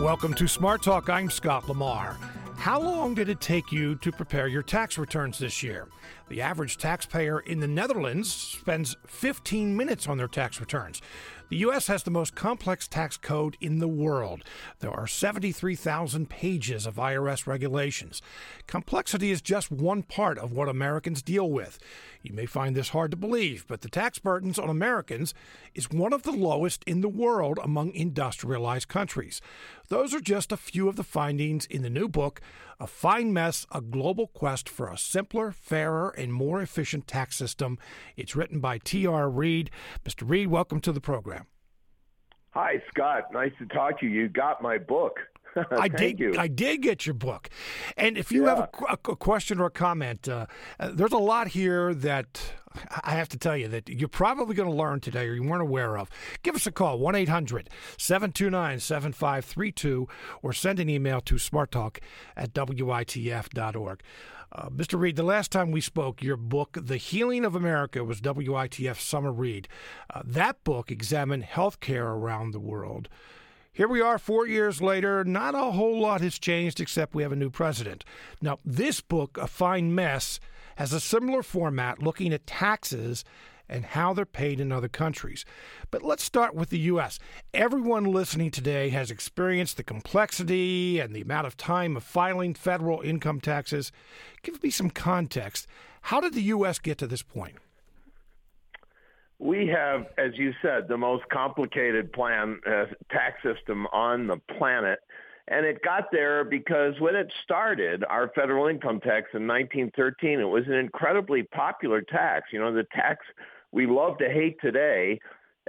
Welcome to Smart Talk. I'm Scott Lamar. How long did it take you to prepare your tax returns this year? The average taxpayer in the Netherlands spends 15 minutes on their tax returns. The U.S. has the most complex tax code in the world. There are 73,000 pages of IRS regulations. Complexity is just one part of what Americans deal with. You may find this hard to believe, but the tax burdens on Americans is one of the lowest in the world among industrialized countries. Those are just a few of the findings in the new book, A Fine Mess A Global Quest for a Simpler, Fairer, and More Efficient Tax System. It's written by T.R. Reid. Mr. Reid, welcome to the program. Hi, Scott. Nice to talk to you. You got my book. I did. You. I did get your book, and if you Yeah. have a, a question or a comment, uh, uh, there's a lot here that I have to tell you that you're probably going to learn today or you weren't aware of. Give us a call 1 800 729 7532 or send an email to smarttalk at witf.org. Uh, Mr. Reid, the last time we spoke, your book, The Healing of America, was WITF Summer Read. Uh, that book examined healthcare around the world. Here we are four years later. Not a whole lot has changed except we have a new president. Now, this book, A Fine Mess, has a similar format looking at taxes and how they're paid in other countries. But let's start with the U.S. Everyone listening today has experienced the complexity and the amount of time of filing federal income taxes. Give me some context. How did the U.S. get to this point? We have, as you said, the most complicated plan uh, tax system on the planet. And it got there because when it started, our federal income tax in 1913, it was an incredibly popular tax. You know, the tax we love to hate today,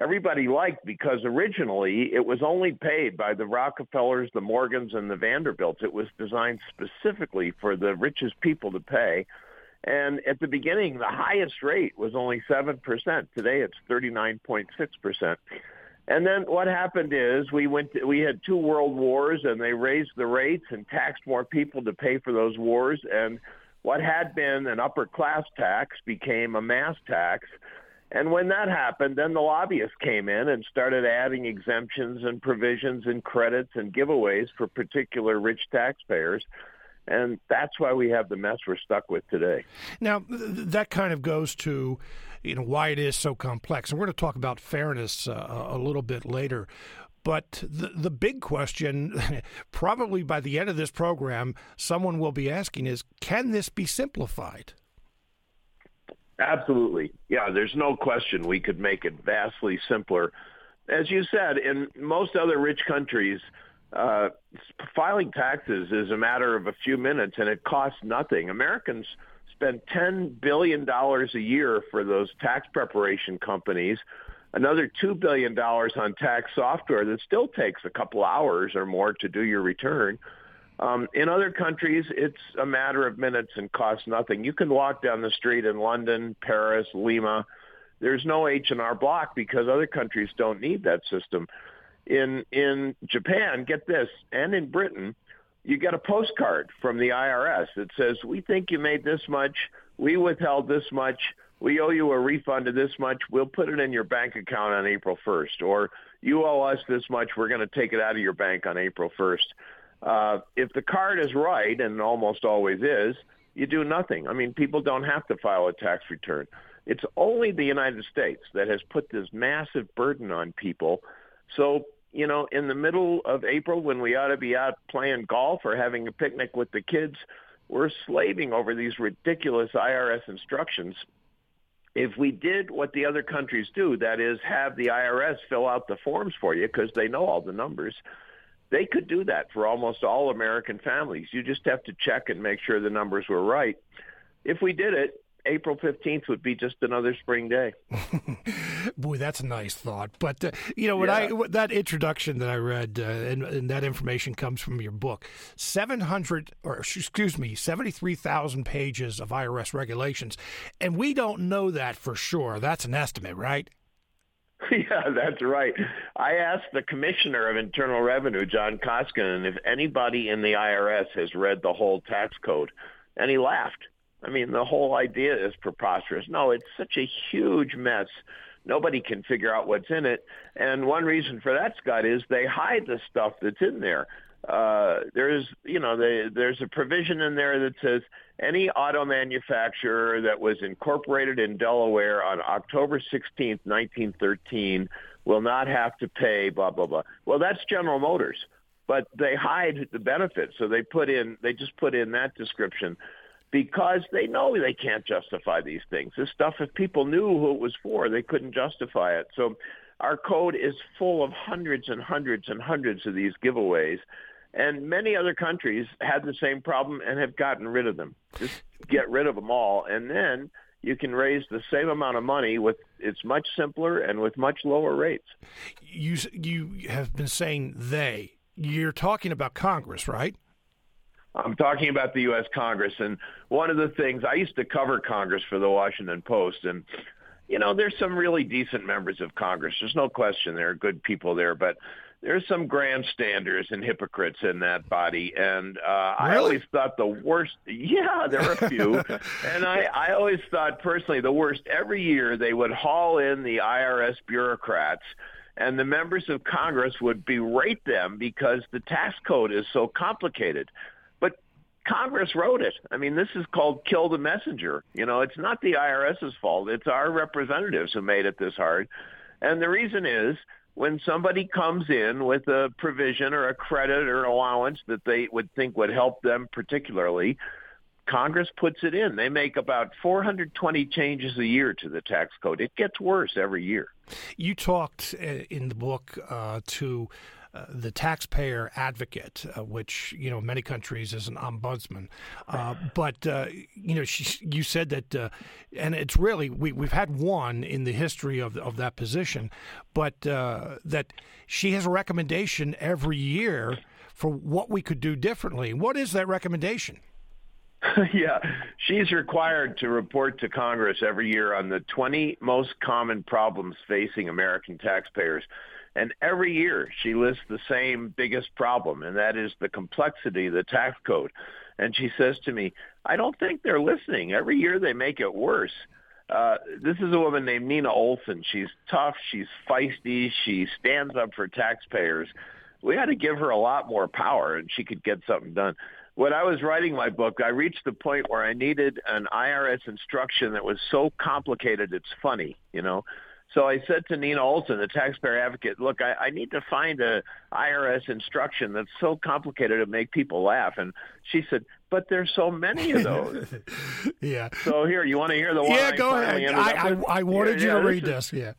everybody liked because originally it was only paid by the Rockefellers, the Morgans, and the Vanderbilts. It was designed specifically for the richest people to pay. And at the beginning, the highest rate was only 7%. Today, it's 39.6%. And then what happened is we went to, we had two world wars and they raised the rates and taxed more people to pay for those wars and what had been an upper class tax became a mass tax. And when that happened, then the lobbyists came in and started adding exemptions and provisions and credits and giveaways for particular rich taxpayers. And that's why we have the mess we're stuck with today. Now, th- that kind of goes to, you know, why it is so complex. And we're going to talk about fairness uh, a little bit later. But the, the big question, probably by the end of this program, someone will be asking is can this be simplified? Absolutely. Yeah, there's no question we could make it vastly simpler. As you said, in most other rich countries, uh, filing taxes is a matter of a few minutes and it costs nothing. Americans spend $10 billion a year for those tax preparation companies, another $2 billion on tax software that still takes a couple hours or more to do your return. Um, in other countries, it's a matter of minutes and costs nothing. You can walk down the street in London, Paris, Lima. There's no H&R Block because other countries don't need that system. In in Japan, get this, and in Britain, you get a postcard from the IRS that says, "We think you made this much. We withheld this much. We owe you a refund of this much. We'll put it in your bank account on April 1st." Or, "You owe us this much. We're going to take it out of your bank on April 1st." Uh, if the card is right, and almost always is, you do nothing. I mean, people don't have to file a tax return. It's only the United States that has put this massive burden on people. So, you know, in the middle of April when we ought to be out playing golf or having a picnic with the kids, we're slaving over these ridiculous IRS instructions. If we did what the other countries do, that is have the IRS fill out the forms for you because they know all the numbers, they could do that for almost all American families. You just have to check and make sure the numbers were right. If we did it, April 15th would be just another spring day. Boy, that's a nice thought. But uh, you know, when Yeah. I that introduction that I read, uh, and, and that information comes from your book, seven hundred or excuse me, seventy three thousand pages of IRS regulations, and we don't know that for sure. That's an estimate, right? yeah, that's right. I asked the Commissioner of Internal Revenue, John Koskinen, if anybody in the IRS has read the whole tax code, and he laughed. I mean, the whole idea is preposterous. No, it's such a huge mess. Nobody can figure out what's in it. And one reason for that, Scott, is they hide the stuff that's in there. Uh, there's, you know, they, there's a provision in there that says any auto manufacturer that was incorporated in Delaware on October 16th, 1913 will not have to pay blah, blah, blah. Well, that's General Motors, but they hide the benefits. So they put in, they just put in that description because they know they can't justify these things. This stuff, if people knew who it was for, they couldn't justify it. So our code is full of hundreds and hundreds and hundreds of these giveaways. And many other countries had the same problem and have gotten rid of them. Just get rid of them all. And then you can raise the same amount of money with it's much simpler and with much lower rates. You you have been saying they. You're talking about Congress, right? I'm talking about the U.S. Congress, and one of the things I used to cover Congress for the Washington Post, and you know, there's some really decent members of Congress. There's no question there are good people there, but there's some grandstanders and hypocrites in that body, and uh, really? I always thought the worst. Yeah, there are a few, and I, I always thought personally the worst. Every year they would haul in the IRS bureaucrats, and the members of Congress would berate them because the tax code is so complicated. Congress wrote it. I mean, this is called kill the messenger. You know, it's not the IRS's fault. It's our representatives who made it this hard. And the reason is when somebody comes in with a provision or a credit or an allowance that they would think would help them particularly, Congress puts it in. They make about 420 changes a year to the tax code. It gets worse every year. You talked uh, in the book uh, to the taxpayer advocate, uh, which you know many countries is an ombudsman. Uh, but uh, you know, she, you said that, uh, and it's really we we've had one in the history of of that position, but that she has a recommendation every year for what we could do differently. What is that recommendation? yeah, she's required to report to Congress every year on the 20 most common problems facing American taxpayers. And every year she lists the same biggest problem, and that is the complexity of the tax code. And she says to me, I don't think they're listening. Every year they make it worse. Uh, this is a woman named Nina Olson. She's tough. She's feisty. She stands up for taxpayers. We had to give her a lot more power, and she could get something done. When I was writing my book, I reached the point where I needed an IRS instruction that was so complicated it's funny, you know. So I said to Nina Olson, the taxpayer advocate, look, I, I need to find a IRS instruction that's so complicated to make people laugh. And she said, but there's so many of those. yeah. So here, you want to hear the one? Yeah, I go ahead. I, I, I, wanted yeah, you to read this. this. Yeah.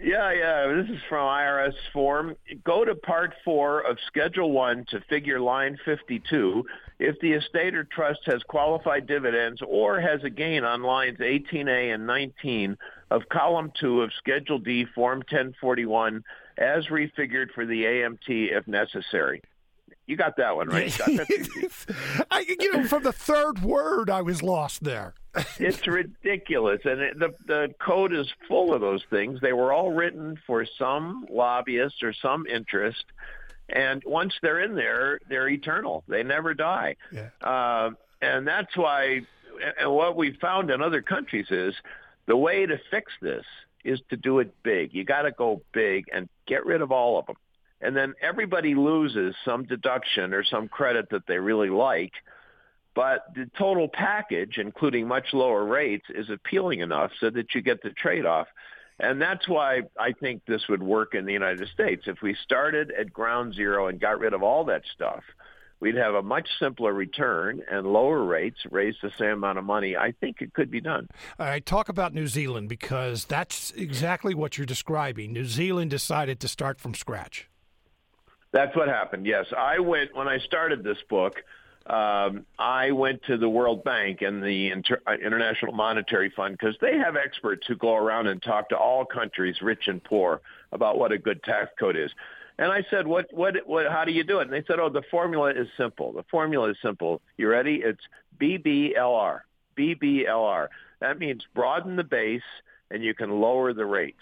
Yeah, yeah. This is from IRS form. Go to part four of Schedule One to figure line 52 if the estate or trust has qualified dividends or has a gain on lines 18A and 19 of column two of Schedule D, Form 1041, as refigured for the AMT if necessary. You got that one right. I, you know, from the third word, I was lost there. it's ridiculous, and it, the the code is full of those things. They were all written for some lobbyist or some interest, and once they're in there, they're eternal. They never die. Yeah. Uh, and that's why. And what we found in other countries is the way to fix this is to do it big. You got to go big and get rid of all of them and then everybody loses some deduction or some credit that they really like. But the total package, including much lower rates, is appealing enough so that you get the trade-off. And that's why I think this would work in the United States. If we started at ground zero and got rid of all that stuff, we'd have a much simpler return and lower rates, raise the same amount of money. I think it could be done. All right, talk about New Zealand because that's exactly what you're describing. New Zealand decided to start from scratch. That's what happened. Yes, I went when I started this book. Um, I went to the World Bank and the Inter- uh, International Monetary Fund because they have experts who go around and talk to all countries, rich and poor, about what a good tax code is. And I said, "What? What? What? How do you do it?" And they said, "Oh, the formula is simple. The formula is simple. You ready? It's BBLR. BBLR. That means broaden the base, and you can lower the rates."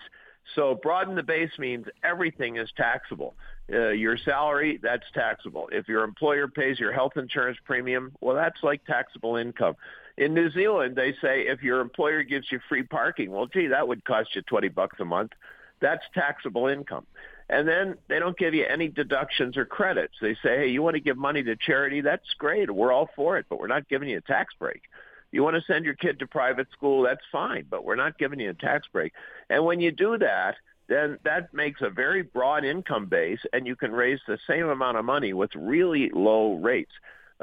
So broaden the base means everything is taxable. Uh, your salary, that's taxable. If your employer pays your health insurance premium, well, that's like taxable income. In New Zealand, they say if your employer gives you free parking, well, gee, that would cost you 20 bucks a month. That's taxable income. And then they don't give you any deductions or credits. They say, hey, you want to give money to charity? That's great. We're all for it, but we're not giving you a tax break. You want to send your kid to private school? That's fine, but we're not giving you a tax break. And when you do that, then that makes a very broad income base, and you can raise the same amount of money with really low rates.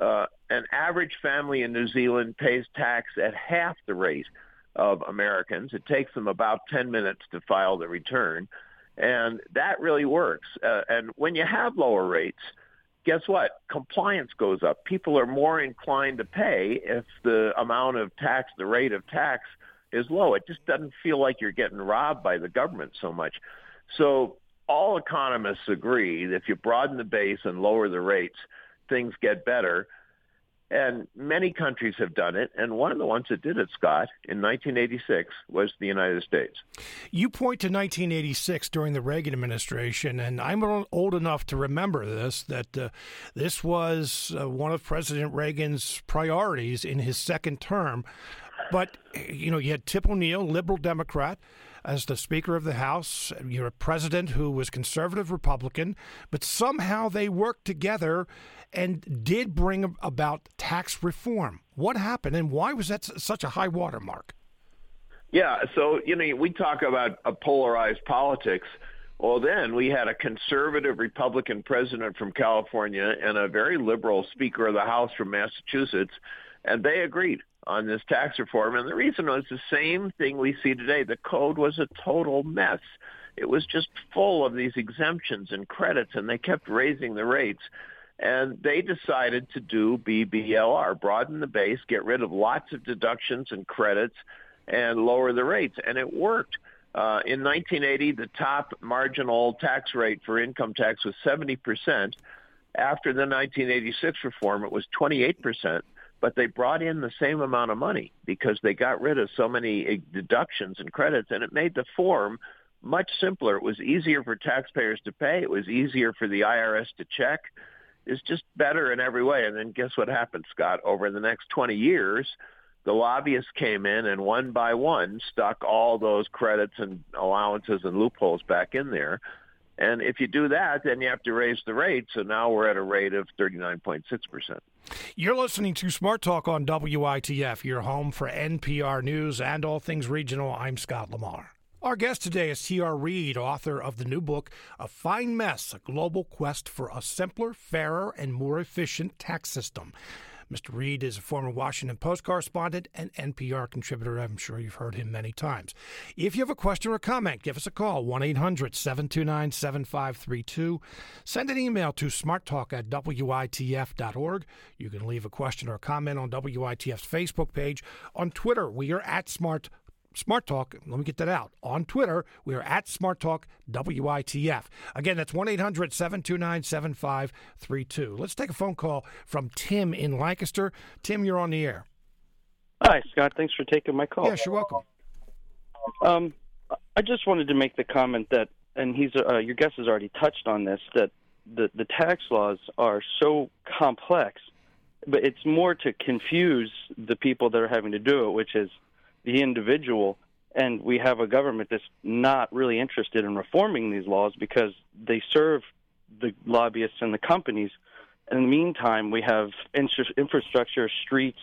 Uh, an average family in New Zealand pays tax at half the rate of Americans. It takes them about 10 minutes to file the return. And that really works. Uh, and when you have lower rates, guess what? Compliance goes up. People are more inclined to pay if the amount of tax, the rate of tax is low. It just doesn't feel like you're getting robbed by the government so much. So all economists agree that if you broaden the base and lower the rates, things get better. And many countries have done it. And one of the ones that did it, Scott, in 1986 was the United States. You point to 1986 during the Reagan administration, and I'm old enough to remember this that uh, this was uh, one of President Reagan's priorities in his second term. But, you know, you had Tip O'Neill, liberal Democrat as the Speaker of the House. You're a president who was conservative Republican, but somehow they worked together and did bring about tax reform. What happened, and why was that such a high watermark? Yeah, so you know we talk about a polarized politics. Well, then we had a conservative Republican president from California and a very liberal Speaker of the House from Massachusetts, and they agreed on this tax reform. And the reason was the same thing we see today. The code was a total mess. It was just full of these exemptions and credits, and they kept raising the rates. And they decided to do BBLR, broaden the base, get rid of lots of deductions and credits, and lower the rates. And it worked. Uh, in 1980, the top marginal tax rate for income tax was 70%. After the 1986 reform, it was 28% but they brought in the same amount of money because they got rid of so many eh, deductions and credits, and it made the form much simpler. It was easier for taxpayers to pay. It was easier for the IRS to check. It's just better in every way. And then guess what happened, Scott? Over the next 20 years, the lobbyists came in and one by one stuck all those credits and allowances and loopholes back in there. And if you do that, then you have to raise the rate. So now we're at a rate of 39.6%. You're listening to Smart Talk on WITF, your home for NPR News and all things regional. I'm Scott Lamar. Our guest today is T.R. Reid, author of the new book, A Fine Mess A Global Quest for a Simpler, Fairer, and More Efficient Tax System. Mr. Reid is a former Washington Post correspondent and NPR contributor. I'm sure you've heard him many times. If you have a question or comment, give us a call 1 800 729 7532. Send an email to smarttalk at WITF.org. You can leave a question or comment on WITF's Facebook page. On Twitter, we are at Smart Smart Talk. Let me get that out. On Twitter, we are at Smart Talk WITF. Again, that's 1 800 729 7532. Let's take a phone call from Tim in Lancaster. Tim, you're on the air. Hi, Scott. Thanks for taking my call. Yes, you're welcome. Um, I just wanted to make the comment that, and he's uh, your guest has already touched on this, that the, the tax laws are so complex, but it's more to confuse the people that are having to do it, which is the individual. And we have a government that's not really interested in reforming these laws because they serve the lobbyists and the companies. In the meantime, we have infrastructure, streets,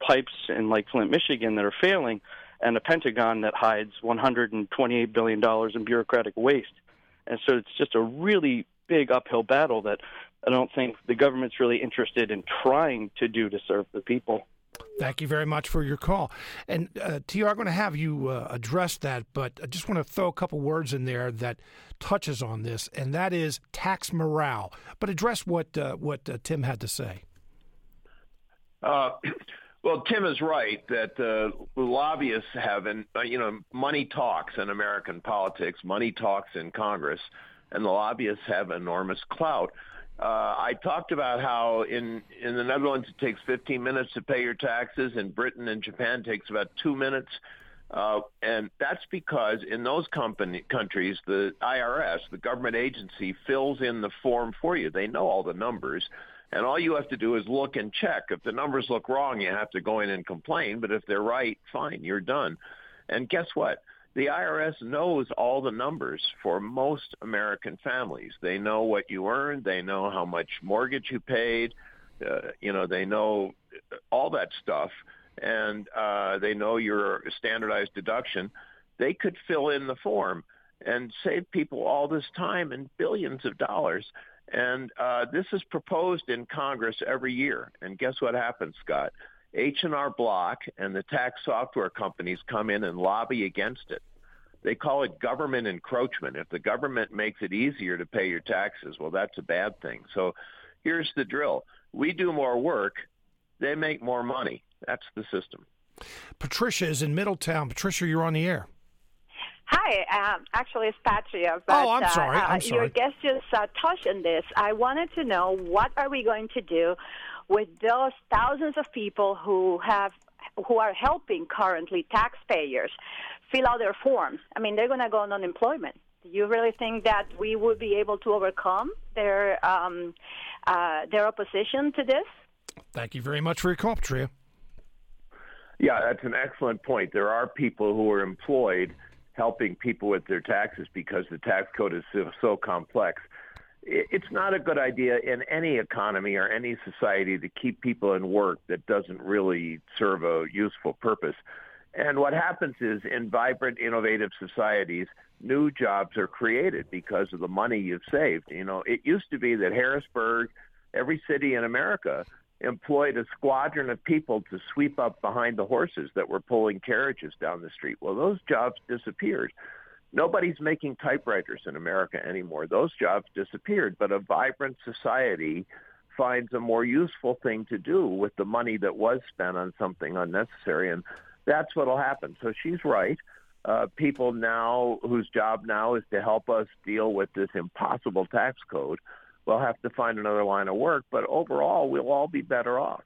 pipes in Lake Flint, Michigan that are failing, and a Pentagon that hides $128 billion in bureaucratic waste. And so it's just a really big uphill battle that I don't think the government's really interested in trying to do to serve the people. Thank you very much for your call. And uh, TR, I'm going to have you uh, address that, but I just want to throw a couple words in there that touches on this, and that is tax morale. But address what uh, what uh, Tim had to say. Uh, well, Tim is right that uh, lobbyists have, and you know, money talks in American politics. Money talks in Congress, and the lobbyists have enormous clout. Uh, I talked about how in in the Netherlands it takes 15 minutes to pay your taxes. In Britain and Japan takes about two minutes, uh, and that's because in those company countries the IRS, the government agency, fills in the form for you. They know all the numbers, And all you have to do is look and check. If the numbers look wrong, you have to go in and complain. But if they're right, fine, you're done. And guess what? The IRS knows all the numbers for most American families. They know what you earned. They know how much mortgage you paid. Uh, you know, they know all that stuff. And uh, they know your standardized deduction. They could fill in the form and save people all this time and billions of dollars. And uh, this is proposed in Congress every year. And guess what happens, Scott? H&R Block and the tax software companies come in and lobby against it. They call it government encroachment. If the government makes it easier to pay your taxes, well, that's a bad thing. So here's the drill. We do more work. They make more money. That's the system. Patricia is in Middletown. Patricia, you're on the air. Hi, um, actually it's Patria. But, oh, I'm sorry. Uh, I'm sorry. Your guest just uh, touched on this. I wanted to know what are we going to do with those thousands of people who have who are helping currently taxpayers fill out their forms. I mean, they're going to go on unemployment. Do you really think that we would be able to overcome their um, uh, their opposition to this? Thank you very much for your call, Patria. Yeah, that's an excellent point. There are people who are employed helping people with their taxes because the tax code is so, so complex. It's not a good idea in any economy or any society to keep people in work that doesn't really serve a useful purpose. And what happens is in vibrant, innovative societies, new jobs are created because of the money you've saved. You know, it used to be that Harrisburg, every city in America, employed a squadron of people to sweep up behind the horses that were pulling carriages down the street. Well, those jobs disappeared. Nobody's making typewriters in America anymore. Those jobs disappeared, but a vibrant society finds a more useful thing to do with the money that was spent on something unnecessary, and that's what'll happen. So she's right. Uh, people now whose job now is to help us deal with this impossible tax code we'll have to find another line of work. But overall, we'll all be better off.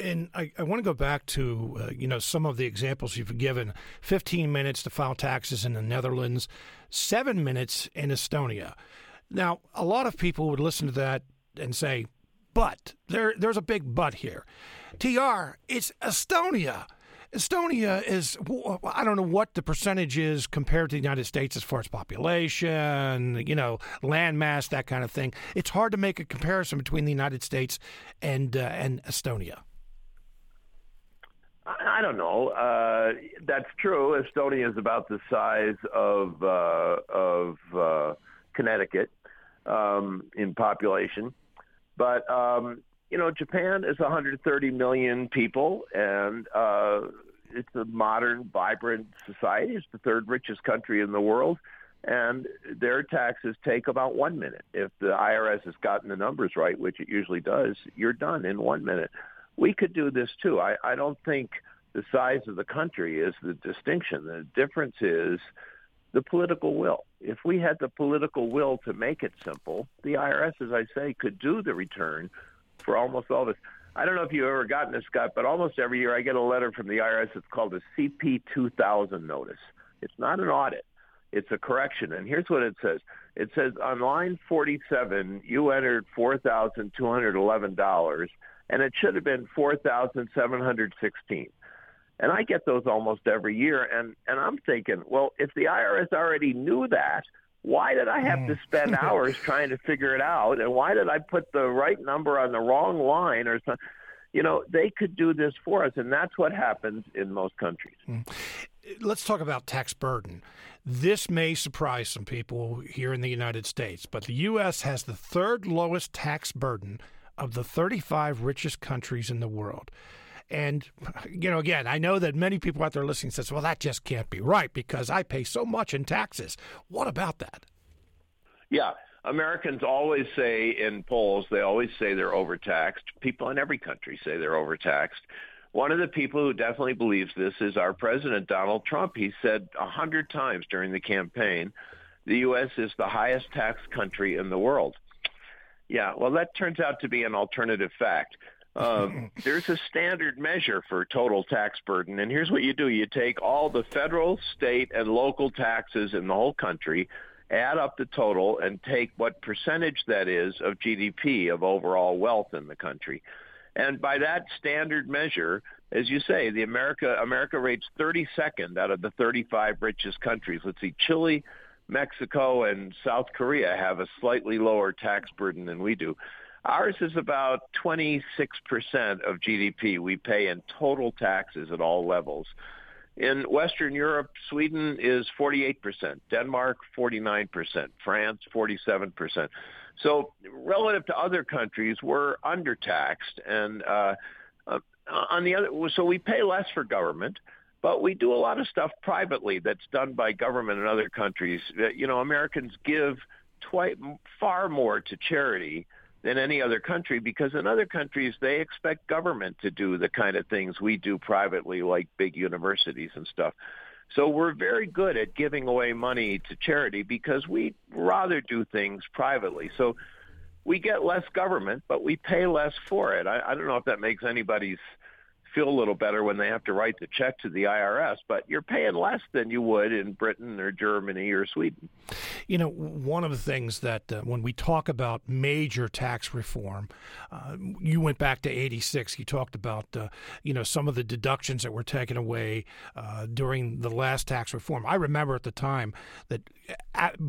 And I, I, want to go back to uh, you know some of the examples you've given. Fifteen minutes to file taxes in the Netherlands, seven minutes in Estonia. Now, a lot of people would listen to that and say, "But there, there's a big but here." Tr, it's Estonia. Estonia is, I don't know what the percentage is compared to the United States as far as population, you know, land mass, that kind of thing. It's hard to make a comparison between the United States and, uh, and Estonia. I don't know. Uh, that's true. Estonia is about the size of uh, of uh, Connecticut um, in population, but um, you know, Japan is 130 million people, and uh, it's a modern, vibrant society. It's the third richest country in the world, and their taxes take about one minute. If the IRS has gotten the numbers right, which it usually does, you're done in one minute. We could do this too. I, I don't think the size of the country is the distinction. The difference is the political will. If we had the political will to make it simple, the IRS, as I say, could do the return for almost all of us. I don't know if you've ever gotten this, Scott, but almost every year I get a letter from the IRS. It's called a CP 2000 notice. It's not an audit. It's a correction. And here's what it says. It says on line 47, you entered $4,211, and it should have been 4716 And I get those almost every year. And, and I'm thinking, well, if the IRS already knew that, why did I have to hmm. spend hours trying to figure it out? And why did I put the right number on the wrong line or something? You know, they could do this for us, and that's what happens in most countries. Hmm. Let's talk about tax burden. This may surprise some people here in the United States, but the U.S. has the third lowest tax burden of the 35 richest countries in the world. And, you know, again, I know that many people out there listening says, well, that just can't be right because I pay so much in taxes. What about that? Yeah. Americans always say in polls, they always say they're overtaxed. People in every country say they're overtaxed. One of the people who definitely believes this is our president, Donald Trump. He said a hundred times during the campaign, the U.S. is the highest tax country in the world. Yeah, well, that turns out to be an alternative fact. Um, there's a standard measure for total tax burden, and here's what you do: you take all the federal, state, and local taxes in the whole country, add up the total, and take what percentage that is of GDP of overall wealth in the country. And by that standard measure, as you say, the America America rates 32nd out of the 35 richest countries. Let's see, Chile, Mexico, and South Korea have a slightly lower tax burden than we do. Ours is about 26% of GDP we pay in total taxes at all levels. In Western Europe, Sweden is 48%, Denmark 49%, France 47%. So relative to other countries, we're undertaxed, and uh, uh, on the other, so we pay less for government. But we do a lot of stuff privately that's done by government in other countries. You know, Americans give twice far more to charity than any other country because in other countries they expect government to do the kind of things we do privately like big universities and stuff. So we're very good at giving away money to charity because we rather do things privately. So we get less government, but we pay less for it. I, I don't know if that makes anybody's feel a little better when they have to write the check to the IRS, but you're paying less than you would in Britain or Germany or Sweden. You know, one of the things that uh, when we talk about major tax reform, uh, you went back to 86. You talked about, uh, you know, some of the deductions that were taken away uh, during the last tax reform. I remember at the time that,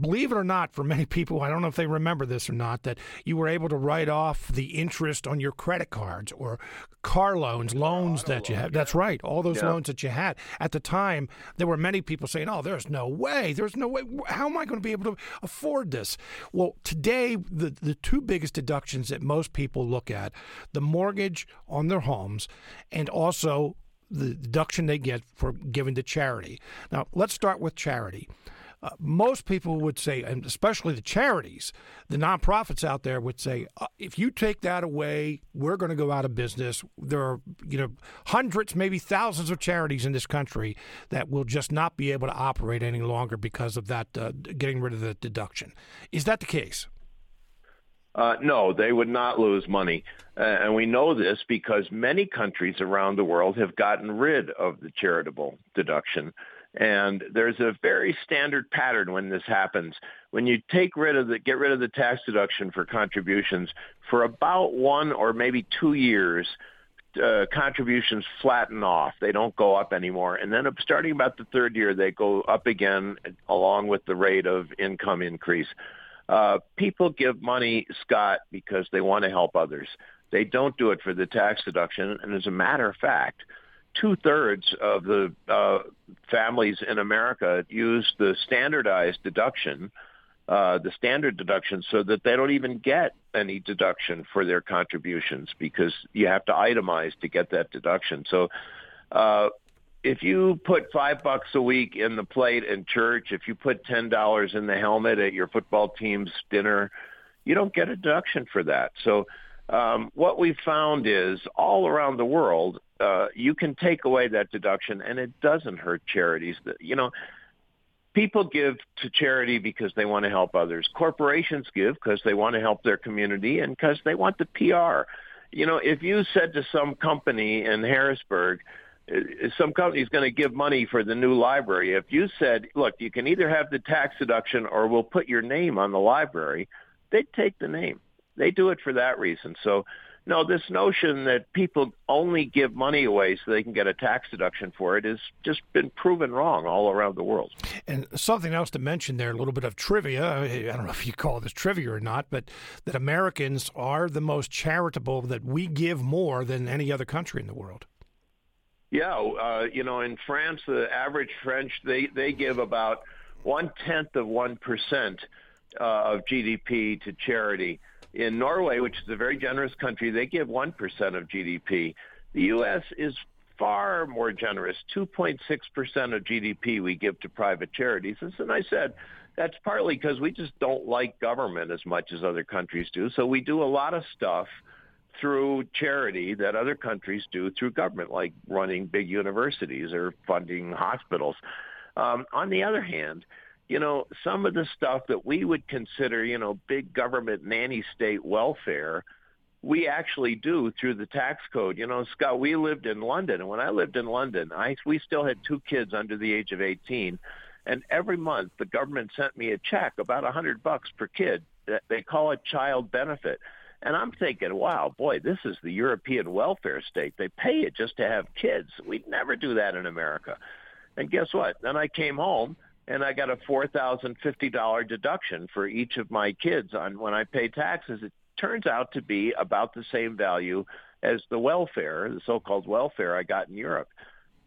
believe it or not, for many people, I don't know if they remember this or not, that you were able to write off the interest on your credit cards or car loans, loans loans that you had. That's right. All those yeah. loans that you had. At the time, there were many people saying, oh, there's no way. There's no way. How am I going to be able to afford this? Well, today, the, the two biggest deductions that most people look at the mortgage on their homes and also the deduction they get for giving to charity. Now, let's start with charity. Uh, most people would say, and especially the charities, the nonprofits out there would say, uh, if you take that away, we're going to go out of business. There are, you know, hundreds, maybe thousands of charities in this country that will just not be able to operate any longer because of that, uh, getting rid of the deduction. Is that the case? Uh, no, they would not lose money. And we know this because many countries around the world have gotten rid of the charitable deduction. And there's a very standard pattern when this happens. When you take rid of the get rid of the tax deduction for contributions for about one or maybe two years, uh, contributions flatten off. They don't go up anymore. And then starting about the third year, they go up again along with the rate of income increase. Uh, people give money, Scott, because they want to help others. They don't do it for the tax deduction. And as a matter of fact, two thirds of the uh, families in America use the standardized deduction, uh, the standard deduction, so that they don't even get any deduction for their contributions because you have to itemize to get that deduction. So, uh, if you put five bucks a week in the plate in church, if you put ten dollars in the helmet at your football team's dinner, you don't get a deduction for that. So um, what we found is all around the world, uh, you can take away that deduction, and it doesn't hurt charities. You know, people give to charity because they want to help others. Corporations give because they want to help their community and because they want the PR. You know, if you said to some company in Harrisburg, uh, some company is going to give money for the new library. If you said, look, you can either have the tax deduction or we'll put your name on the library, they'd take the name. They do it for that reason. So, no, this notion that people only give money away so they can get a tax deduction for it has just been proven wrong all around the world. And something else to mention there, a little bit of trivia. I don't know if you call this trivia or not, but that Americans are the most charitable, that we give more than any other country in the world. Yeah, uh, you know, in France, the average French they they give about one tenth of one percent uh, of GDP to charity. In Norway, which is a very generous country, they give 1% of GDP. The U.S. is far more generous, 2.6% of GDP we give to private charities. And I said, that's partly because we just don't like government as much as other countries do. So we do a lot of stuff through charity that other countries do through government, like running big universities or funding hospitals. Um, on the other hand, you know, some of the stuff that we would consider, you know, big government nanny state welfare, we actually do through the tax code. You know, Scott, we lived in London, and when I lived in London, I we still had two kids under the age of 18, And every month, the government sent me a check, about a hundred bucks per kid. They call it child benefit. And I'm thinking, wow, boy, this is the European welfare state. They pay you just to have kids. We'd never do that in America. And guess what? Then I came home and I got a four thousand fifty dollar deduction for each of my kids on when I pay taxes. It turns out to be about the same value as the welfare, the so-called welfare I got in Europe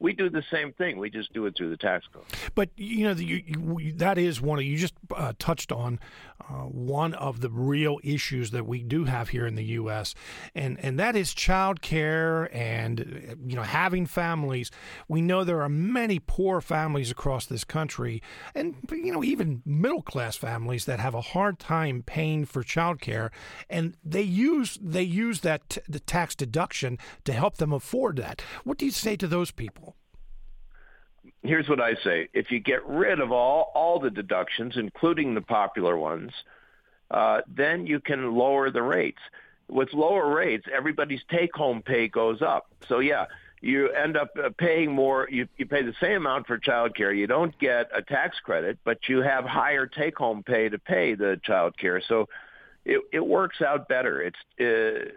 we do the same thing. We just do it through the tax code. But you know, you, you, that is one of you just uh, touched on uh, one of the real issues that we do have here in the U.S. and and that is child care and you know having families. We know there are many poor families across this country, and you know even middle class families that have a hard time paying for child care, and they use they use that t- the tax deduction to help them afford that. What do you say to those people? Here's what I say: if you get rid of all all the deductions, including the popular ones, uh, then you can lower the rates. With lower rates, everybody's take-home pay goes up. So yeah, you end up uh, paying more. You, you pay the same amount for child care. You don't get a tax credit, but you have higher take-home pay to pay the child care. So it, it works out better. It's uh,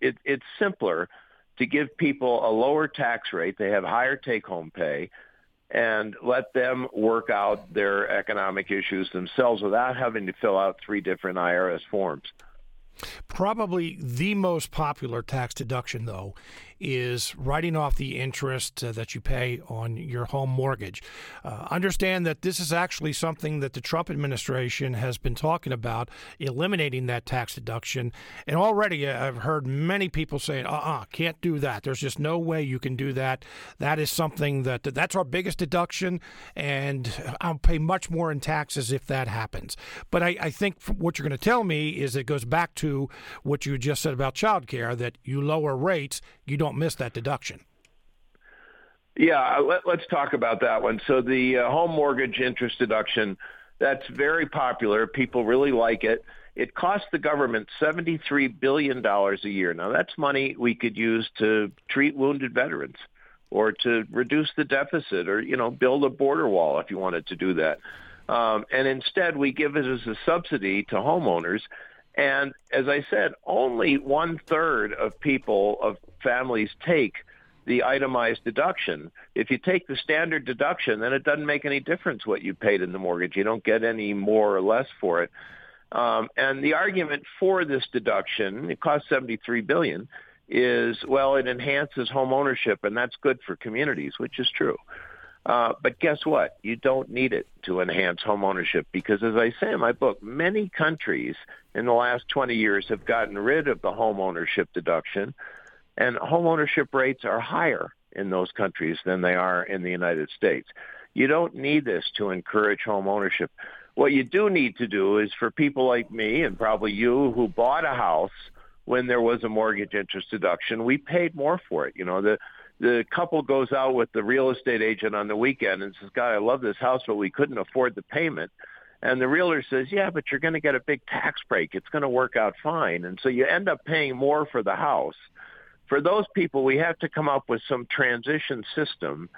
it, it's simpler to give people a lower tax rate. They have higher take-home pay and let them work out their economic issues themselves without having to fill out three different IRS forms. Probably the most popular tax deduction, though, is writing off the interest uh, that you pay on your home mortgage. Uh, understand that this is actually something that the Trump administration has been talking about, eliminating that tax deduction. And already uh, I've heard many people saying, uh uh-uh, uh, can't do that. There's just no way you can do that. That is something that that's our biggest deduction, and I'll pay much more in taxes if that happens. But I, I think what you're going to tell me is it goes back to what you just said about child care that you lower rates, you don't miss that deduction. Yeah, let, us talk about that one. So the uh, home mortgage interest deduction, that's very popular. People really like it. It costs the government $73 billion a year. Now, that's money we could use to treat wounded veterans or to reduce the deficit or, you know, build a border wall if you wanted to do that. Um, and instead, we give it as a subsidy to homeowners. And as I said, only one third of people, of families take the itemized deduction. If you take the standard deduction, then it doesn't make any difference what you paid in the mortgage. You don't get any more or less for it. Um, and the argument for this deduction, it costs 73 billion, is well, it enhances home ownership, and that's good for communities, which is true. Uh, but guess what? You don't need it to enhance home ownership because, as I say in my book, many countries in the last 20 years have gotten rid of the home ownership deduction, and home ownership rates are higher in those countries than they are in the United States. You don't need this to encourage home ownership. What you do need to do is for people like me and probably you who bought a house when there was a mortgage interest deduction, we paid more for it. You know, the the couple goes out with the real estate agent on the weekend and says, God, I love this house, but we couldn't afford the payment. And the realtor says, yeah, but you're going to get a big tax break. It's going to work out fine. And so you end up paying more for the house. For those people, we have to come up with some transition system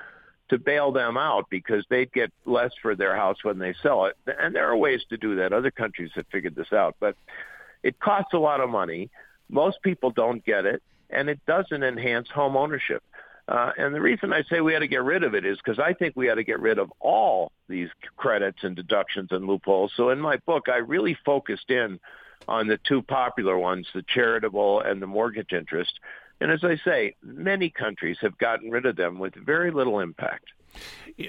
to bail them out because they'd get less for their house when they sell it. And there are ways to do that. Other countries have figured this out. But it costs a lot of money. Most people don't get it. And it doesn't enhance home ownership. Uh, and the reason I say we had to get rid of it is because I think we had to get rid of all these credits and deductions and loopholes. So in my book, I really focused in on the two popular ones, the charitable and the mortgage interest. And as I say, many countries have gotten rid of them with very little impact.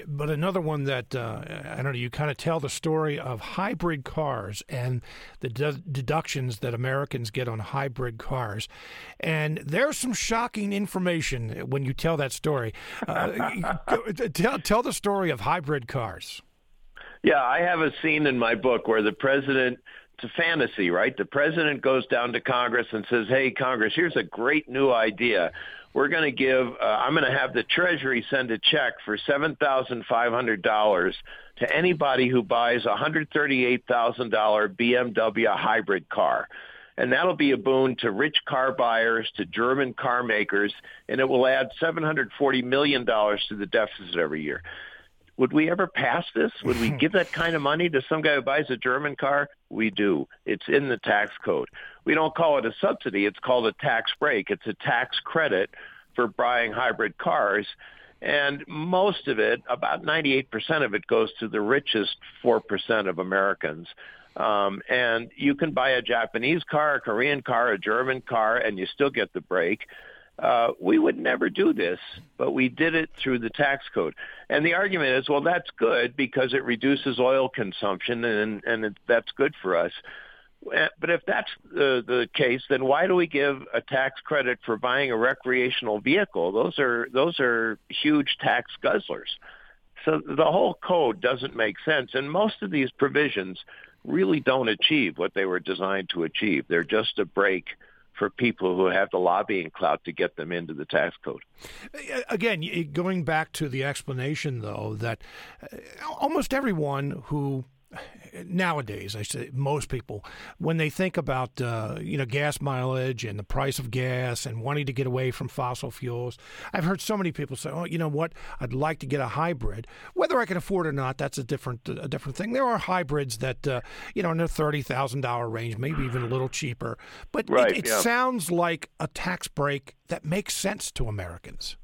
But another one that uh, I don't know, you kind of tell the story of hybrid cars and the de- deductions that Americans get on hybrid cars, and there's some shocking information when you tell that story. Uh, tell tell the story of hybrid cars. Yeah, I have a scene in my book where the president it's a fantasy, right? The president goes down to Congress and says, "Hey, Congress, here's a great new idea we're going to give, uh, I'm going to have the Treasury send a check for $7,500 to anybody who buys a $138,000 BMW hybrid car. And that'll be a boon to rich car buyers, to German car makers, and it will add $740 million to the deficit every year. Would we ever pass this? Would we give that kind of money to some guy who buys a German car? We do. It's in the tax code. We don't call it a subsidy. It's called a tax break. It's a tax credit for buying hybrid cars. And most of it, about 98% of it, goes to the richest 4% of Americans. Um, and you can buy a Japanese car, a Korean car, a German car, and you still get the break. Uh, we would never do this, but we did it through the tax code. And the argument is, well, that's good because it reduces oil consumption, and and it, that's good for us. Uh, but if that's the, the case, then why do we give a tax credit for buying a recreational vehicle? Those are those are huge tax guzzlers. So the whole code doesn't make sense, and most of these provisions really don't achieve what they were designed to achieve. They're just a break for people who have the lobbying clout to get them into the tax code. Again, going back to the explanation, though, that uh, almost everyone who nowadays, I say most people, when they think about uh, you know gas mileage and the price of gas and wanting to get away from fossil fuels, I've heard so many people say, "Oh, you know what? I'd like to get a hybrid. Whether I can afford it or not, that's a different a different thing. There are hybrids that uh, you know in the thirty thousand dollar range, maybe even a little cheaper, but right, it, it yeah. sounds like a tax break that makes sense to Americans."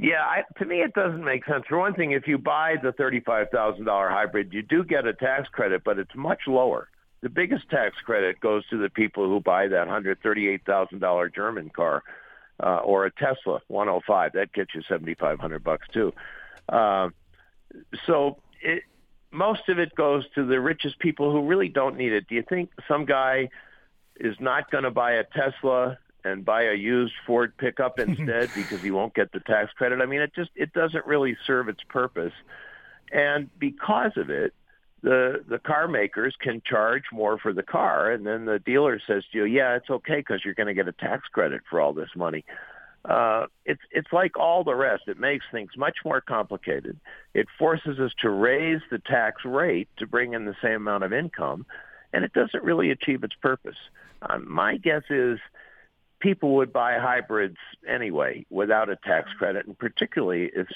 Yeah, I, to me it doesn't make sense. For one thing, if you buy the thirty-five thousand dollar hybrid, you do get a tax credit, but it's much lower. The biggest tax credit goes to the people who buy that hundred thirty-eight thousand dollar German car, uh, or a Tesla 105. That gets you seventy-five hundred bucks too. Uh, so it, most of it goes to the richest people who really don't need it. Do you think some guy is not going to buy a Tesla and buy a used Ford pickup instead because he won't get the tax credit. I mean, it just it doesn't really serve its purpose. And because of it, the the car makers can charge more for the car, and then the dealer says to you, "Yeah, it's okay because you're going to get a tax credit for all this money." Uh, it's it's like all the rest. It makes things much more complicated. It forces us to raise the tax rate to bring in the same amount of income, and it doesn't really achieve its purpose. Um, my guess is people would buy hybrids anyway without a tax mm-hmm. credit, and particularly if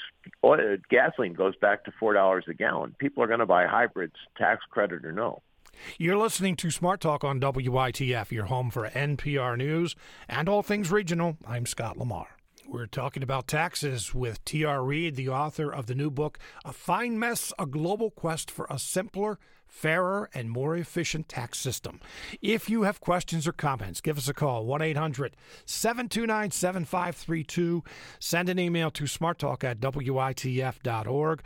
oil, gasoline goes back to four dollars a gallon, people are going to buy hybrids, tax credit or no. You're listening to Smart Talk on WITF, your home for NPR News and all things regional. I'm Scott Lamar. We're talking about taxes with T.R. Reid, the author of the new book, A Fine Mess A Global Quest for a Simpler, fairer, and more efficient tax system. If you have questions or comments, give us a call 1 800 729 7532. Send an email to smarttalk at witf.org.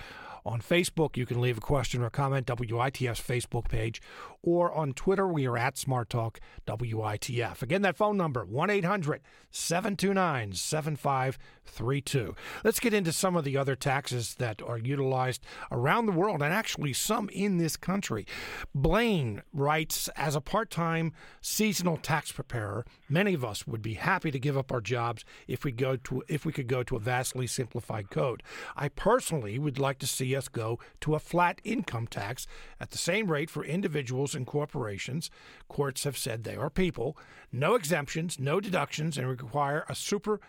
On Facebook, you can leave a question or comment, WITF's Facebook page, or on Twitter, we are at Smart Talk WITF. Again, that phone number, 1 800 729 7532. Let's get into some of the other taxes that are utilized around the world and actually some in this country. Blaine writes As a part time seasonal tax preparer, many of us would be happy to give up our jobs if we, go to, if we could go to a vastly simplified code. I personally would like to see go to a flat income tax at the same rate for individuals and corporations. Courts have said they are people. No exemptions, no deductions, and require a super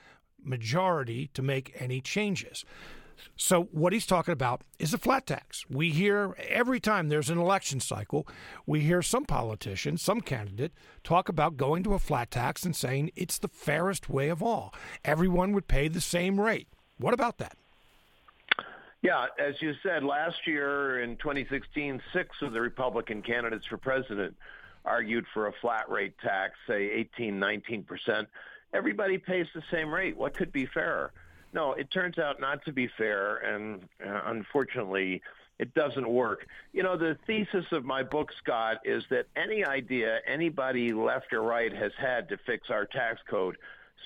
majority to make any changes. So, what he's talking about is a flat tax. We hear every time there's an election cycle, we hear some politician, some candidate talk about going to a flat tax and saying it's the fairest way of all. Everyone would pay the same rate. What about that? Yeah, as you said, last year in 2016, six of the Republican candidates for president argued for a flat rate tax, say 18, 19 percent. Everybody pays the same rate. What could be fairer? No, it turns out not to be fair, and uh, unfortunately, it doesn't work. You know, the thesis of my book, Scott, is that any idea anybody left or right has had to fix our tax code,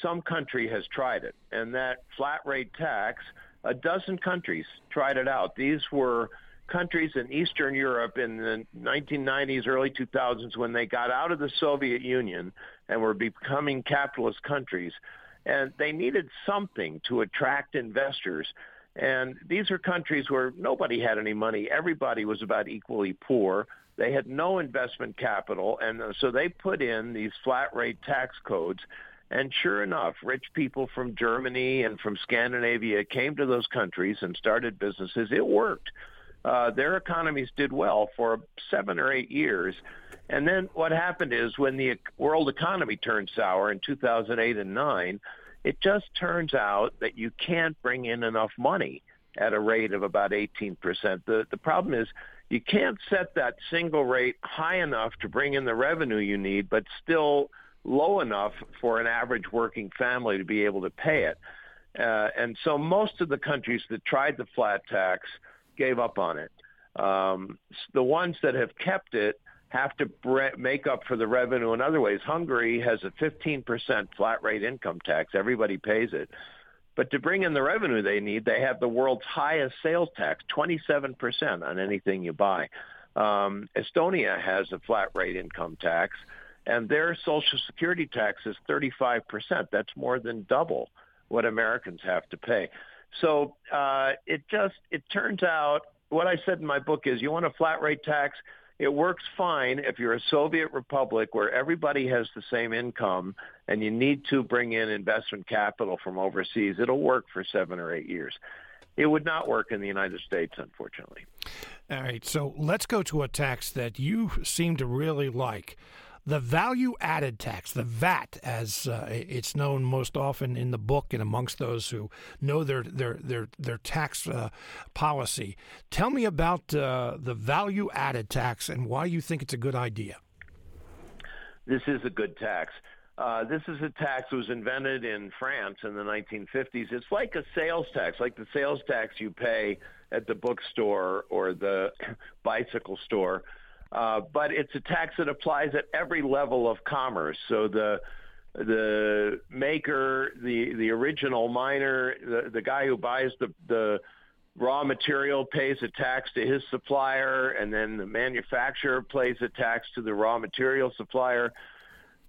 some country has tried it, and that flat rate tax a dozen countries tried it out. These were countries in Eastern Europe in the 1990s, early 2000s, when they got out of the Soviet Union and were becoming capitalist countries. And they needed something to attract investors. And these are countries where nobody had any money. Everybody was about equally poor. They had no investment capital. And so they put in these flat rate tax codes And sure enough, rich people from Germany and from Scandinavia came to those countries and started businesses. It worked. Uh, their economies did well for seven or eight years. And then what happened is when the world economy turned sour in 2008 and 9, it just turns out that you can't bring in enough money at a rate of about 18%. The, the problem is you can't set that single rate high enough to bring in the revenue you need, but still low enough for an average working family to be able to pay it. Uh, and so most of the countries that tried the flat tax gave up on it. Um, the ones that have kept it have to bre- make up for the revenue in other ways. Hungary has a 15% flat rate income tax. Everybody pays it. But to bring in the revenue they need, they have the world's highest sales tax, 27% on anything you buy. Um, Estonia has a flat rate income tax, and their Social Security tax is 35%. That's more than double what Americans have to pay. So uh, it just it turns out what I said in my book is you want a flat rate tax it works fine if you're a Soviet republic where everybody has the same income and you need to bring in investment capital from overseas. It'll work for seven or eight years. It would not work in the United States, unfortunately. All right, so let's go to a tax that you seem to really like the value added tax, the VAT, as uh, it's known most often in the book and amongst those who know their their their their tax uh, policy. Tell me about uh, the value added tax and why you think it's a good idea. This is a good tax. Uh, this is a tax that was invented in France in the 1950s. It's like a sales tax, like the sales tax you pay at the bookstore or the bicycle store. Uh, but it's a tax that applies at every level of commerce. So the the maker, the the original miner, the, the guy who buys the the raw material pays a tax to his supplier, and then the manufacturer pays a tax to the raw material supplier.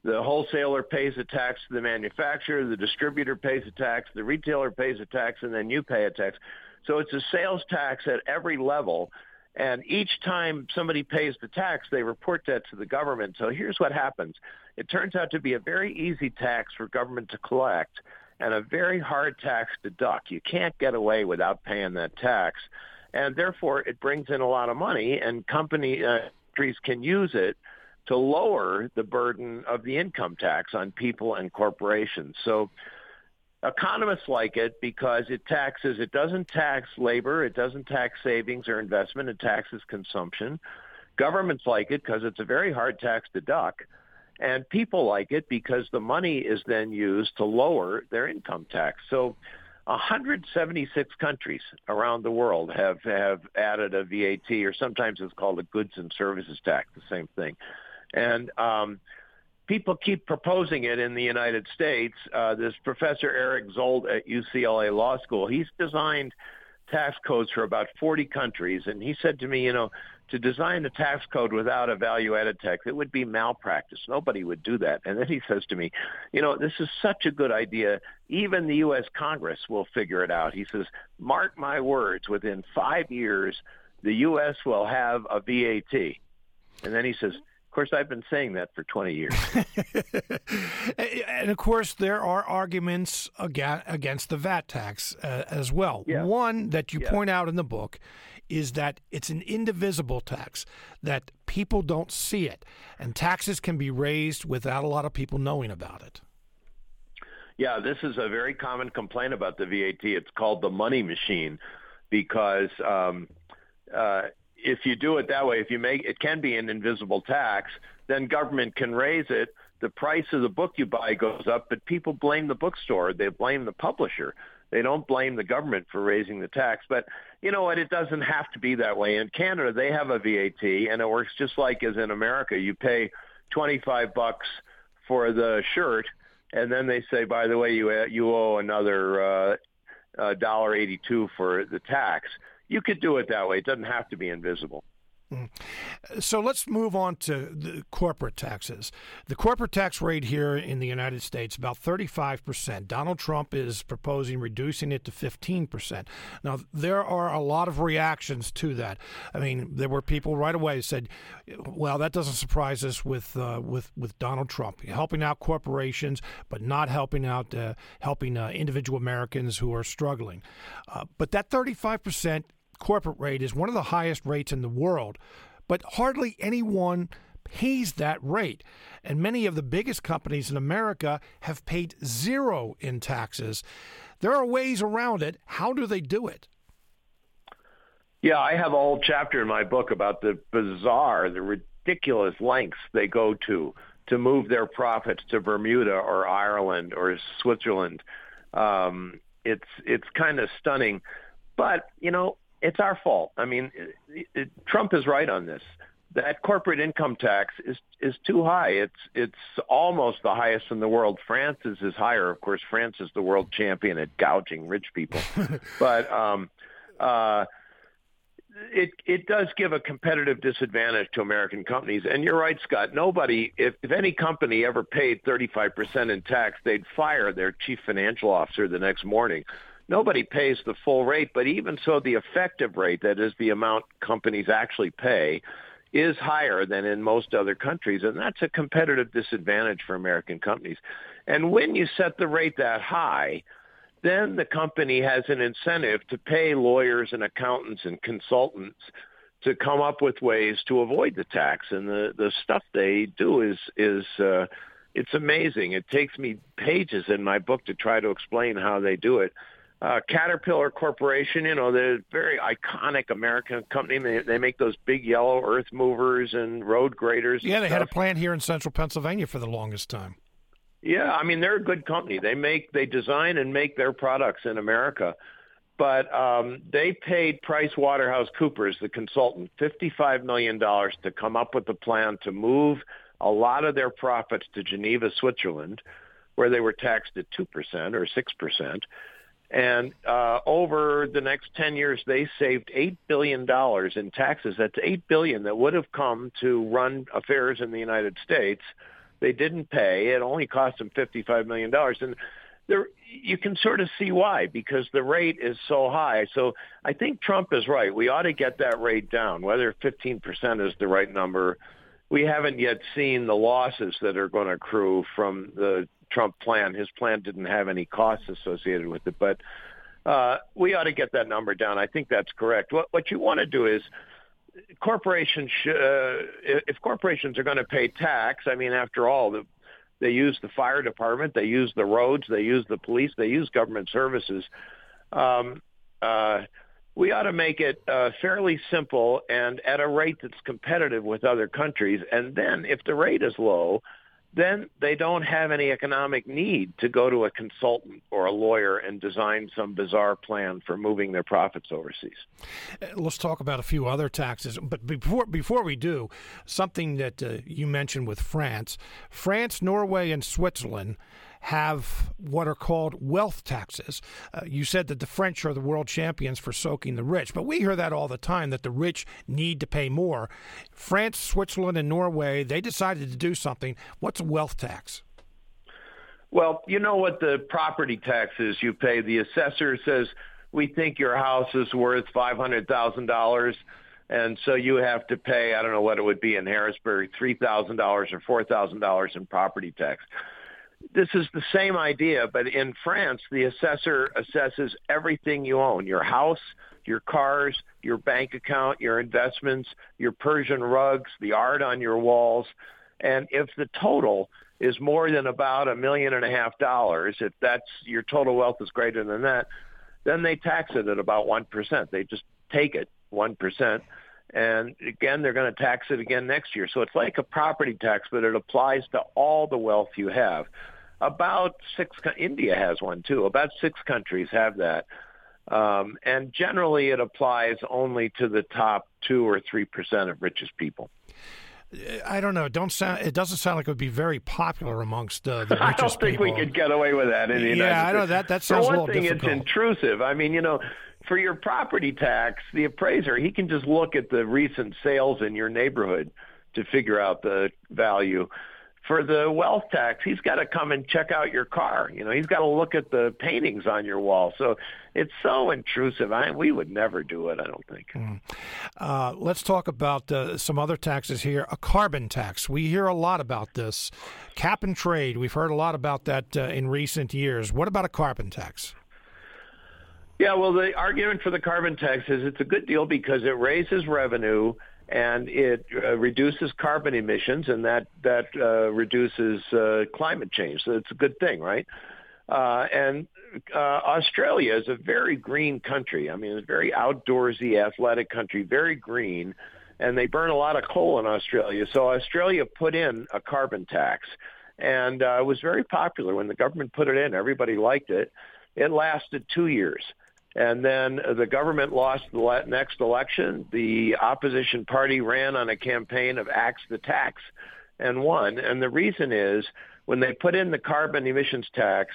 The wholesaler pays a tax to the manufacturer, the distributor pays a tax, the retailer pays a tax, and then you pay a tax. So it's a sales tax at every level. And each time somebody pays the tax, they report that to the government. So here's what happens. It turns out to be a very easy tax for government to collect and a very hard tax to duck. You can't get away without paying that tax. And therefore, it brings in a lot of money, and company, uh, can use it to lower the burden of the income tax on people and corporations. So Economists like it because it taxes, it doesn't tax labor, it doesn't tax savings or investment, it taxes consumption. Governments like it because it's a very hard tax to duck. And people like it because the money is then used to lower their income tax. So 176 countries around the world have, have added a VAT, or sometimes it's called a goods and services tax, the same thing. And um, people keep proposing it in the United States. Uh, this professor Eric Zolt at UCLA Law School, he's designed tax codes for about 40 countries, and he said to me, you know, to design a tax code without a value-added tax, it would be malpractice. Nobody would do that. And then he says to me, you know, this is such a good idea. Even the U.S. Congress will figure it out. He says, mark my words, within five years, the U.S. will have a VAT. And then he says, course, I've been saying that for 20 years. and of course, there are arguments against the VAT tax uh, as well. Yeah. One that you yeah. point out in the book is that it's an indivisible tax, that people don't see it, and taxes can be raised without a lot of people knowing about it. Yeah, this is a very common complaint about the VAT. It's called the money machine because um, uh, if you do it that way, if you make it can be an invisible tax, then government can raise it. The price of the book you buy goes up, but people blame the bookstore. They blame the publisher. They don't blame the government for raising the tax. But you know what? It doesn't have to be that way. In Canada, they have a VAT, and it works just like as in America. You pay 25 bucks for the shirt, and then they say, by the way, you you owe another uh, dollar uh, eighty-two for the tax you could do it that way. It doesn't have to be invisible. So let's move on to the corporate taxes. The corporate tax rate here in the United States about 35%. Donald Trump is proposing reducing it to 15%. Now there are a lot of reactions to that. I mean, there were people right away said, "Well, that doesn't surprise us with uh, with with Donald Trump helping out corporations, but not helping out uh, helping uh, individual Americans who are struggling." Uh, but that 35% corporate rate is one of the highest rates in the world, but hardly anyone pays that rate. And many of the biggest companies in America have paid zero in taxes. There are ways around it. How do they do it? Yeah, I have a whole chapter in my book about the bizarre, the ridiculous lengths they go to to move their profits to Bermuda or Ireland or Switzerland. Um, it's it's kind of stunning, but you know it's our fault. I mean, it, it, Trump is right on this. That corporate income tax is is too high. It's it's almost the highest in the world. France's is higher. Of course, France is the world champion at gouging rich people. but um, uh, it it does give a competitive disadvantage to American companies. And you're right, Scott. Nobody, if, if any company ever paid 35% in tax, they'd fire their chief financial officer the next morning nobody pays the full rate, but even so, the effective rate, that is the amount companies actually pay, is higher than in most other countries, and that's a competitive disadvantage for American companies. And when you set the rate that high, then the company has an incentive to pay lawyers and accountants and consultants to come up with ways to avoid the tax. And the, the stuff they do is is uh, it's amazing. It takes me pages in my book to try to explain how they do it uh, Caterpillar Corporation, you know, the very iconic American company. They, they make those big yellow earth movers and road graders. Yeah, they stuff. had a plant here in central Pennsylvania for the longest time. Yeah, I mean they're a good company. They make they design and make their products in America. But um, they paid Price Waterhouse Coopers, the consultant, $55 million to come up with a plan to move a lot of their profits to Geneva, Switzerland, where they were taxed at 2% or 6%. And uh, over the next 10 years, they saved $8 billion in taxes. That's 8 billion that would have come to run affairs in the United States. They didn't pay. It only cost them $55 million. And there, you can sort of see why, because the rate is so high. So I think Trump is right. We ought to get that rate down. Whether 15% is the right number, we haven't yet seen the losses that are going to accrue from the Trump plan. His plan didn't have any costs associated with it, but uh, we ought to get that number down. I think that's correct. What, what you want to do is corporations, sh- uh, if corporations are going to pay tax, I mean, after all, the, they use the fire department, they use the roads, they use the police, they use government services. Um, uh, we ought to make it uh, fairly simple and at a rate that's competitive with other countries. And then if the rate is low, then they don't have any economic need to go to a consultant or a lawyer and design some bizarre plan for moving their profits overseas. Uh, let's talk about a few other taxes, but before before we do, something that uh, you mentioned with France, France, Norway, and Switzerland have what are called wealth taxes. Uh, you said that the French are the world champions for soaking the rich, but we hear that all the time that the rich need to pay more. France, Switzerland, and Norway, they decided to do something. What's a wealth tax? Well, you know what the property tax is you pay. The assessor says, we think your house is worth $500,000 and so you have to pay I don't know what it would be in Harrisburg three thousand dollars or four thousand dollars in property tax this is the same idea, but in France, the assessor assesses everything you own, your house, your cars, your bank account, your investments, your Persian rugs, the art on your walls. And if the total is more than about a million and a half dollars, if that's your total wealth is greater than that, then they tax it at about 1%. They just take it 1%. And again, they're going to tax it again next year. So it's like a property tax, but it applies to all the wealth you have. About six, India has one too. About six countries have that. Um, and generally it applies only to the top two or three percent of richest people. I don't know. Don't sound. It doesn't sound like it would be very popular amongst uh, the richest people. I don't think people. we could get away with that in the yeah, United I know that. That sounds For a one little thing, difficult. it's intrusive. I mean, you know, for your property tax, the appraiser, he can just look at the recent sales in your neighborhood to figure out the value. For the wealth tax, he's got to come and check out your car. You know, he's got to look at the paintings on your wall. So it's so intrusive. I, we would never do it, I don't think. Mm. Uh, let's talk about uh, some other taxes here. A carbon tax. We hear a lot about this. Cap and trade. We've heard a lot about that uh, in recent years. What about a carbon tax? Yeah, well, the argument for the carbon tax is it's a good deal because it raises revenue and it uh, reduces carbon emissions, and that that uh, reduces uh, climate change. So it's a good thing, right? Uh, and uh, Australia is a very green country. I mean, it's a very outdoorsy, athletic country, very green, and they burn a lot of coal in Australia. So Australia put in a carbon tax, and uh, it was very popular when the government put it in. Everybody liked it. It lasted two years. And then the government lost the next election. The opposition party ran on a campaign of axe the tax and won. And the reason is when they put in the carbon emissions tax,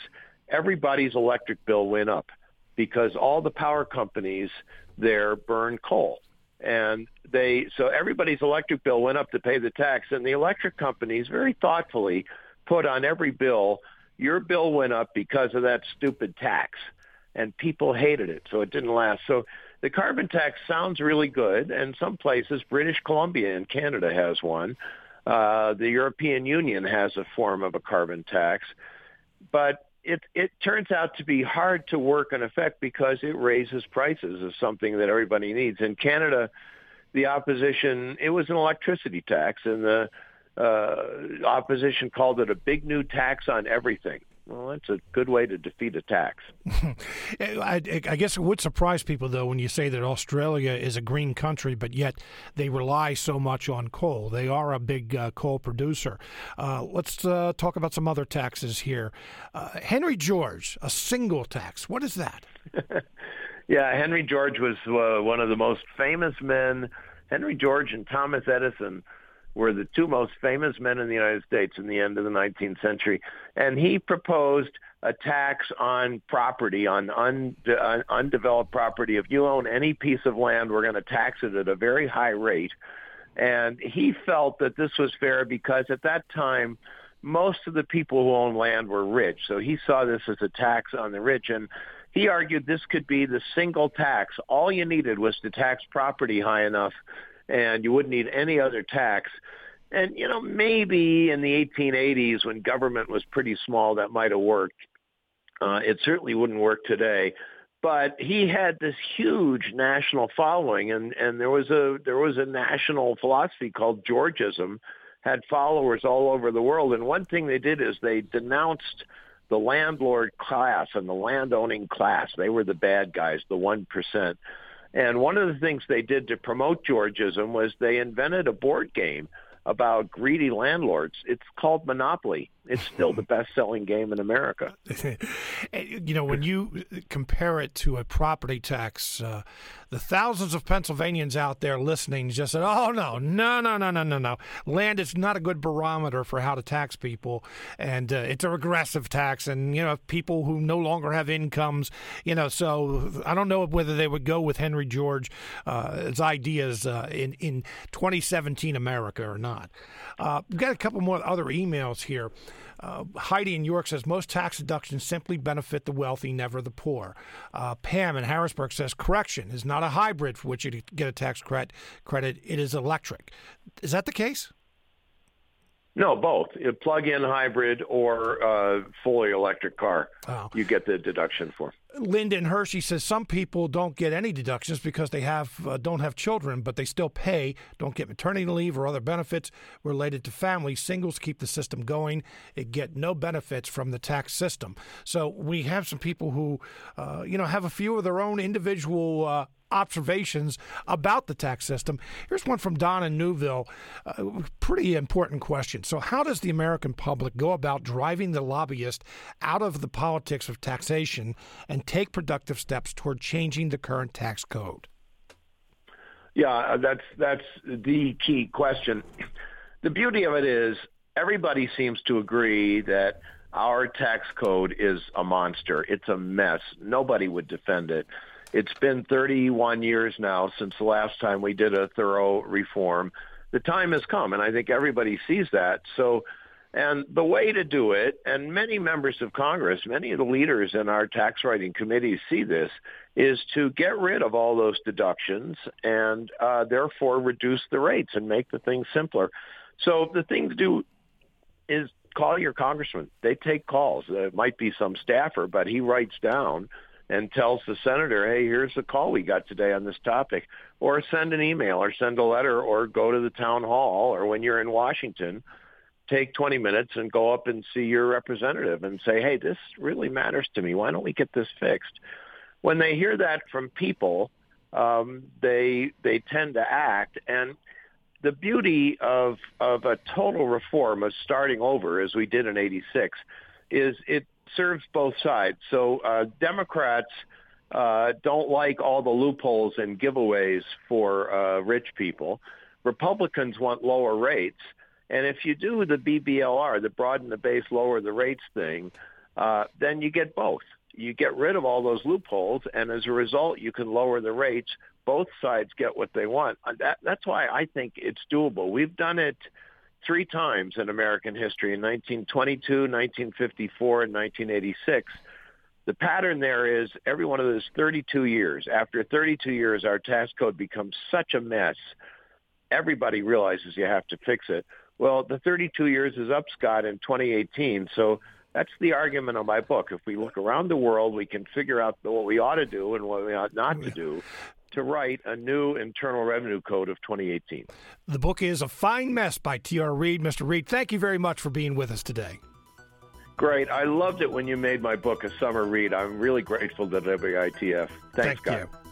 everybody's electric bill went up because all the power companies there burn coal. And they, so everybody's electric bill went up to pay the tax. And the electric companies very thoughtfully put on every bill, your bill went up because of that stupid tax and people hated it, so it didn't last. So the carbon tax sounds really good, and some places, British Columbia in Canada has one. Uh, the European Union has a form of a carbon tax, but it it turns out to be hard to work in effect because it raises prices of something that everybody needs. In Canada, the opposition it was an electricity tax, and the uh, opposition called it a big new tax on everything. Well, that's a good way to defeat a tax. I, I, guess it would surprise people, though, when you say that Australia is a green country, but yet they rely so much on coal. They are a big uh, coal producer. Uh, let's uh, talk about some other taxes here. Uh, Henry George, a single tax. What is that? yeah, Henry George was uh, one of the most famous men. Henry George and Thomas Edison were the two most famous men in the United States in the end of the 19th century. And he proposed a tax on property, on undeveloped property. If you own any piece of land, we're going to tax it at a very high rate. And he felt that this was fair because at that time, most of the people who owned land were rich. So he saw this as a tax on the rich. And he argued this could be the single tax. All you needed was to tax property high enough and you wouldn't need any other tax. And, you know, maybe in the 1880s when government was pretty small, that might have worked. Uh, it certainly wouldn't work today. But he had this huge national following, and, and there was a there was a national philosophy called Georgism, had followers all over the world. And one thing they did is they denounced the landlord class and the landowning class. They were the bad guys, the one percent. And one of the things they did to promote Georgism was they invented a board game about greedy landlords. It's called Monopoly. It's still the best-selling game in America. you know, when you compare it to a property tax, uh, the thousands of Pennsylvanians out there listening just said, "Oh no, no, no, no, no, no, no! Land is not a good barometer for how to tax people, and uh, it's a regressive tax, and you know, people who no longer have incomes, you know, so I don't know whether they would go with Henry George's uh, ideas uh, in in 2017 America or not." Uh, we've got a couple more other emails here. Uh, Heidi in York says most tax deductions simply benefit the wealthy, never the poor. Uh, Pam in Harrisburg says correction is not a hybrid for which you get a tax credit. Credit it is electric. Is that the case? No, both. A plug-in hybrid or a fully electric car. Oh. You get the deduction for. Lyndon Hershey says some people don't get any deductions because they have uh, don't have children, but they still pay, don't get maternity leave or other benefits related to family. Singles keep the system going and get no benefits from the tax system. So we have some people who, uh, you know, have a few of their own individual uh, observations about the tax system. Here's one from Don in Newville. Uh, pretty important question. So, how does the American public go about driving the lobbyist out of the politics of taxation and take productive steps toward changing the current tax code? Yeah, uh, that's that's the key question. The beauty of it is everybody seems to agree that our tax code is a monster. It's a mess. Nobody would defend it It's been 31 years now since the last time we did a thorough reform. The time has come, and I think everybody sees that. So, and the way to do it, and many members of Congress, many of the leaders in our tax writing committees see this, is to get rid of all those deductions and uh, therefore reduce the rates and make the thing simpler. So the thing to do is call your congressman. They take calls. It might be some staffer, but he writes down and tells the senator, hey, here's the call we got today on this topic. Or send an email or send a letter or go to the town hall or when you're in Washington, take 20 minutes and go up and see your representative and say, hey, this really matters to me. Why don't we get this fixed? When they hear that from people, um, they they tend to act. And the beauty of of a total reform of starting over, as we did in '86, is it serves both sides. So uh, Democrats uh, don't like all the loopholes and giveaways for uh, rich people. Republicans want lower rates. And if you do the BBLR, the broaden the base, lower the rates thing, uh, then you get both. You get rid of all those loopholes, and as a result, you can lower the rates. Both sides get what they want. Uh, that, that's why I think it's doable. We've done it three times in American history in 1922, 1954, and 1986. The pattern there is every one of those 32 years. After 32 years, our tax code becomes such a mess. Everybody realizes you have to fix it. Well, the 32 years is up, Scott, in 2018. So that's the argument of my book. If we look around the world, we can figure out what we ought to do and what we ought not to do to write a new Internal Revenue Code of 2018. The book is A Fine Mess by T.R. Reid. Mr. Reid, thank you very much for being with us today. Great. I loved it when you made my book a summer read. I'm really grateful to WITF. Thanks, thank Scott. You.